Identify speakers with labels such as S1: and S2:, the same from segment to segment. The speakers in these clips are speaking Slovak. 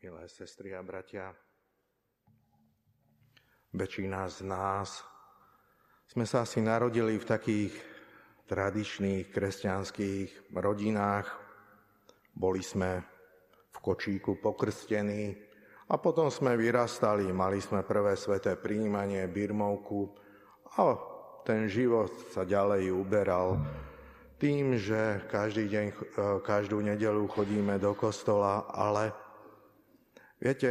S1: milé sestry a bratia. Väčšina z nás sme sa asi narodili v takých tradičných kresťanských rodinách. Boli sme v kočíku pokrstení a potom sme vyrastali, mali sme prvé sveté príjmanie, birmovku a ten život sa ďalej uberal tým, že každý deň, e, každú nedelu chodíme do kostola, ale viete,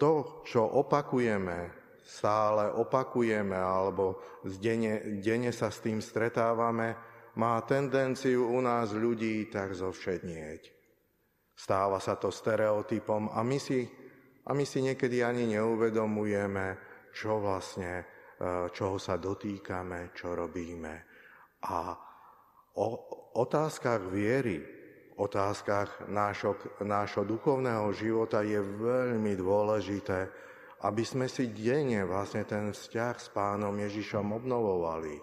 S1: to, čo opakujeme, stále opakujeme, alebo denne, denne sa s tým stretávame, má tendenciu u nás ľudí tak zovšednieť. Stáva sa to stereotypom a my si, a my si niekedy ani neuvedomujeme, čo vlastne, e, čoho sa dotýkame, čo robíme. A o otázkach viery, otázkach nášho, nášho duchovného života je veľmi dôležité, aby sme si denne vlastne ten vzťah s pánom Ježišom obnovovali.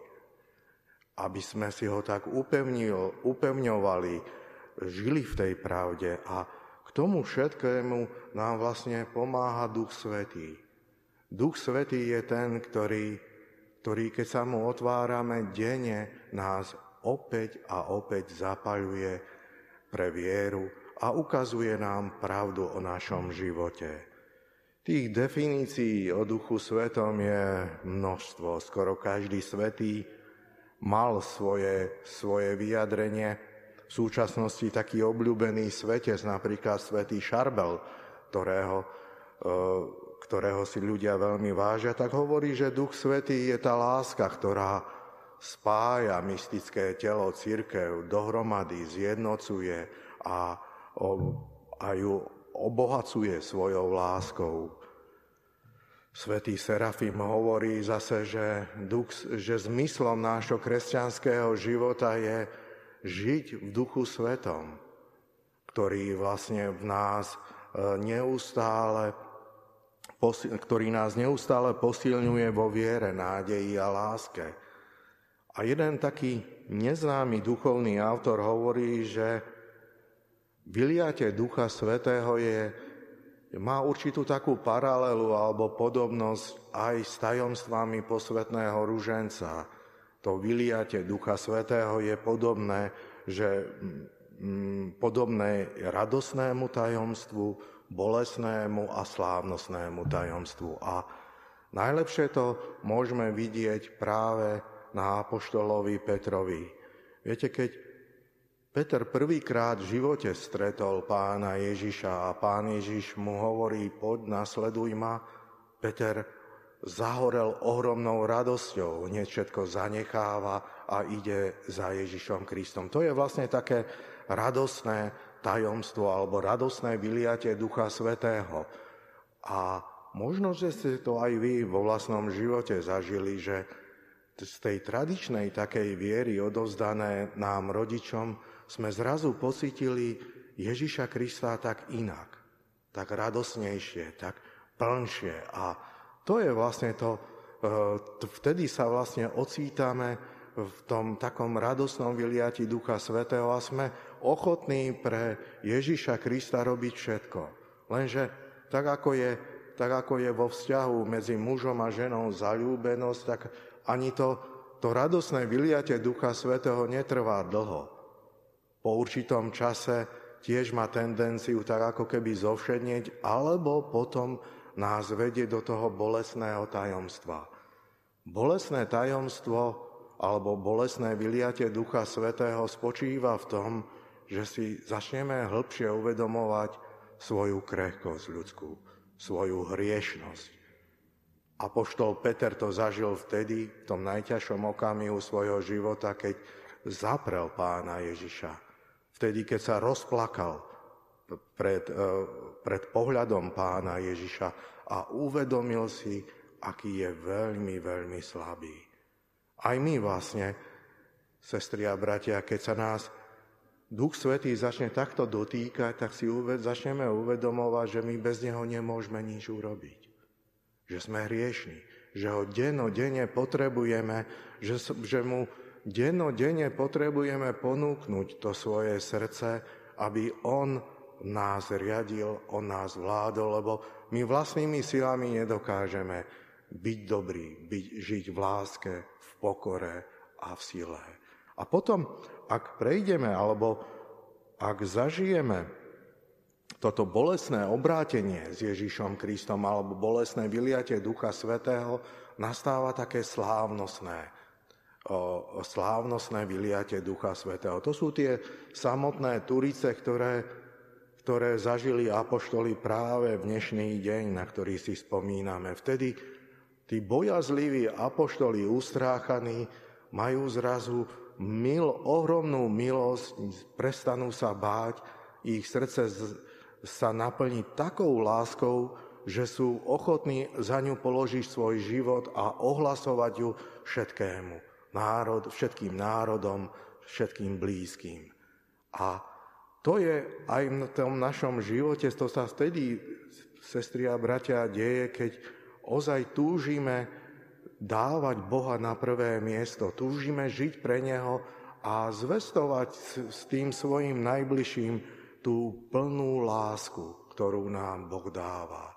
S1: Aby sme si ho tak upevnil, upevňovali, žili v tej pravde a k tomu všetkému nám vlastne pomáha Duch Svetý. Duch Svetý je ten, ktorý, ktorý keď sa mu otvárame, denne nás opäť a opäť zapaľuje pre vieru a ukazuje nám pravdu o našom živote. Tých definícií o Duchu Svetom je množstvo. Skoro každý svetý mal svoje, svoje vyjadrenie. V súčasnosti taký obľúbený svetec, napríklad svetý Šarbel, ktorého, e, ktorého si ľudia veľmi vážia, tak hovorí, že Duch Svetý je tá láska, ktorá spája mystické telo církev dohromady, zjednocuje a, a ju obohacuje svojou láskou. Svetý Serafim hovorí zase, že, duch, že zmyslom nášho kresťanského života je žiť v duchu svetom, ktorý vlastne v nás e, neustále ktorý nás neustále posilňuje vo viere, nádeji a láske. A jeden taký neznámy duchovný autor hovorí, že vyliate Ducha Svetého je, má určitú takú paralelu alebo podobnosť aj s tajomstvami posvetného ruženca. To vyliate Ducha Svetého je podobné, že mm, podobné radosnému tajomstvu, bolesnému a slávnostnému tajomstvu. A najlepšie to môžeme vidieť práve na apoštolovi Petrovi. Viete, keď Peter prvýkrát v živote stretol pána Ježiša a pán Ježiš mu hovorí, poď, nasleduj ma, Peter zahorel ohromnou radosťou, hneď všetko zanecháva a ide za Ježišom Kristom. To je vlastne také radosné tajomstvo alebo radosné vyliatie Ducha Svetého. A možno, že ste to aj vy vo vlastnom živote zažili, že z tej tradičnej takej viery odovzdané nám rodičom sme zrazu pocitili Ježiša Krista tak inak, tak radosnejšie, tak plnšie. A to je vlastne to, e, vtedy sa vlastne ocítame v tom takom radosnom vyliati Ducha Svetého a sme ochotní pre Ježiša Krista robiť všetko. Lenže tak ako je, tak ako je vo vzťahu medzi mužom a ženou zalúbenosť, tak ani to, to radosné vyliatie Ducha Svetého netrvá dlho. Po určitom čase tiež má tendenciu tak ako keby zovšednieť, alebo potom nás vedie do toho bolesného tajomstva. Bolesné tajomstvo alebo bolesné vyliatie Ducha Svetého spočíva v tom, že si začneme hĺbšie uvedomovať svoju krehkosť ľudskú, svoju hriešnosť. Apoštol Peter to zažil vtedy, v tom najťažšom okamihu svojho života, keď zaprel pána Ježiša. Vtedy, keď sa rozplakal pred, e, pred pohľadom pána Ježiša a uvedomil si, aký je veľmi, veľmi slabý. Aj my vlastne, sestri a bratia, keď sa nás Duch Svetý začne takto dotýkať, tak si uved, začneme uvedomovať, že my bez Neho nemôžeme nič urobiť že sme hriešni, že ho dennodenne potrebujeme, že, že mu dennodenne potrebujeme ponúknuť to svoje srdce, aby on nás riadil, on nás vládol, lebo my vlastnými silami nedokážeme byť dobrý, byť, žiť v láske, v pokore a v sile. A potom, ak prejdeme, alebo ak zažijeme toto bolesné obrátenie s Ježišom Kristom alebo bolesné vyliatie Ducha Svetého, nastáva také slávnostné, o, slávnostné vyliatie Ducha Svetého. To sú tie samotné turice, ktoré, ktoré zažili apoštoli práve v dnešný deň, na ktorý si spomíname. Vtedy tí bojazliví apoštoli ustráchaní majú zrazu mil, ohromnú milosť, prestanú sa báť, ich srdce sa naplní takou láskou, že sú ochotní za ňu položiť svoj život a ohlasovať ju všetkému. Národ, všetkým národom, všetkým blízkym. A to je aj v tom našom živote, to sa vtedy, sestri a bratia, deje, keď ozaj túžime dávať Boha na prvé miesto. Túžime žiť pre Neho a zvestovať s tým svojim najbližším tú plnú lásku, ktorú nám Boh dáva.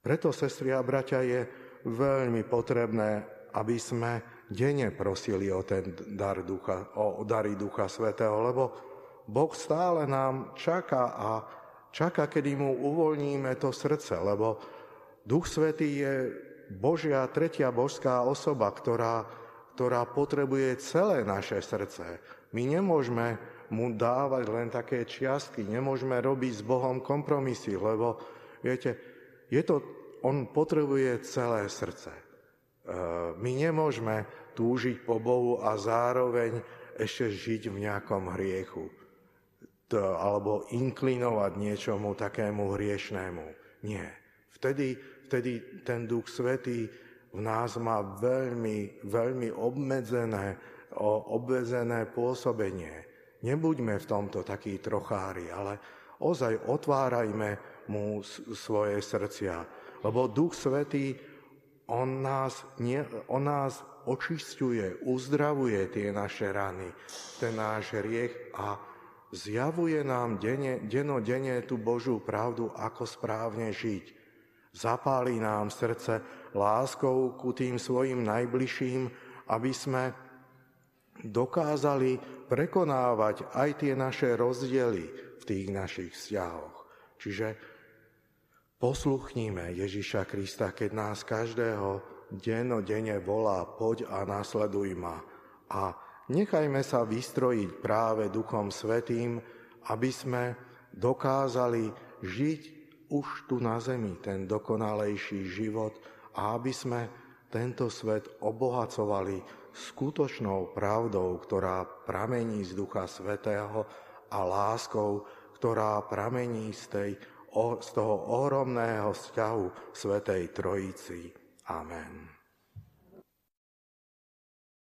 S1: Preto, sestri a bratia, je veľmi potrebné, aby sme denne prosili o ten dar ducha, o dary Ducha Svetého, lebo Boh stále nám čaká a čaká, kedy mu uvoľníme to srdce, lebo Duch Svetý je Božia tretia božská osoba, ktorá, ktorá potrebuje celé naše srdce. My nemôžeme mu dávať len také čiastky, nemôžeme robiť s Bohom kompromisy, lebo viete, je to, on potrebuje celé srdce. E, my nemôžeme túžiť po Bohu a zároveň ešte žiť v nejakom hriechu alebo inklinovať niečomu takému hriešnému. Nie. Vtedy vtedy ten Duch Svetý v nás má veľmi, veľmi obmedzené, obmedzené pôsobenie. Nebuďme v tomto takí trochári, ale ozaj otvárajme mu svoje srdcia. Lebo Duch Svetý, on nás, nie, on nás očistuje, uzdravuje tie naše rany, ten náš hriech a zjavuje nám denne, denodenne tú Božú pravdu, ako správne žiť. Zapálí nám srdce láskou ku tým svojim najbližším, aby sme dokázali prekonávať aj tie naše rozdiely v tých našich vzťahoch. Čiže posluchníme Ježiša Krista, keď nás každého denne volá, poď a nasleduj ma. A nechajme sa vystrojiť práve Duchom Svetým, aby sme dokázali žiť už tu na zemi ten dokonalejší život a aby sme tento svet obohacovali skutočnou pravdou, ktorá pramení z Ducha Svetého a láskou, ktorá pramení z, tej, z toho ohromného vzťahu Svetej Trojici. Amen.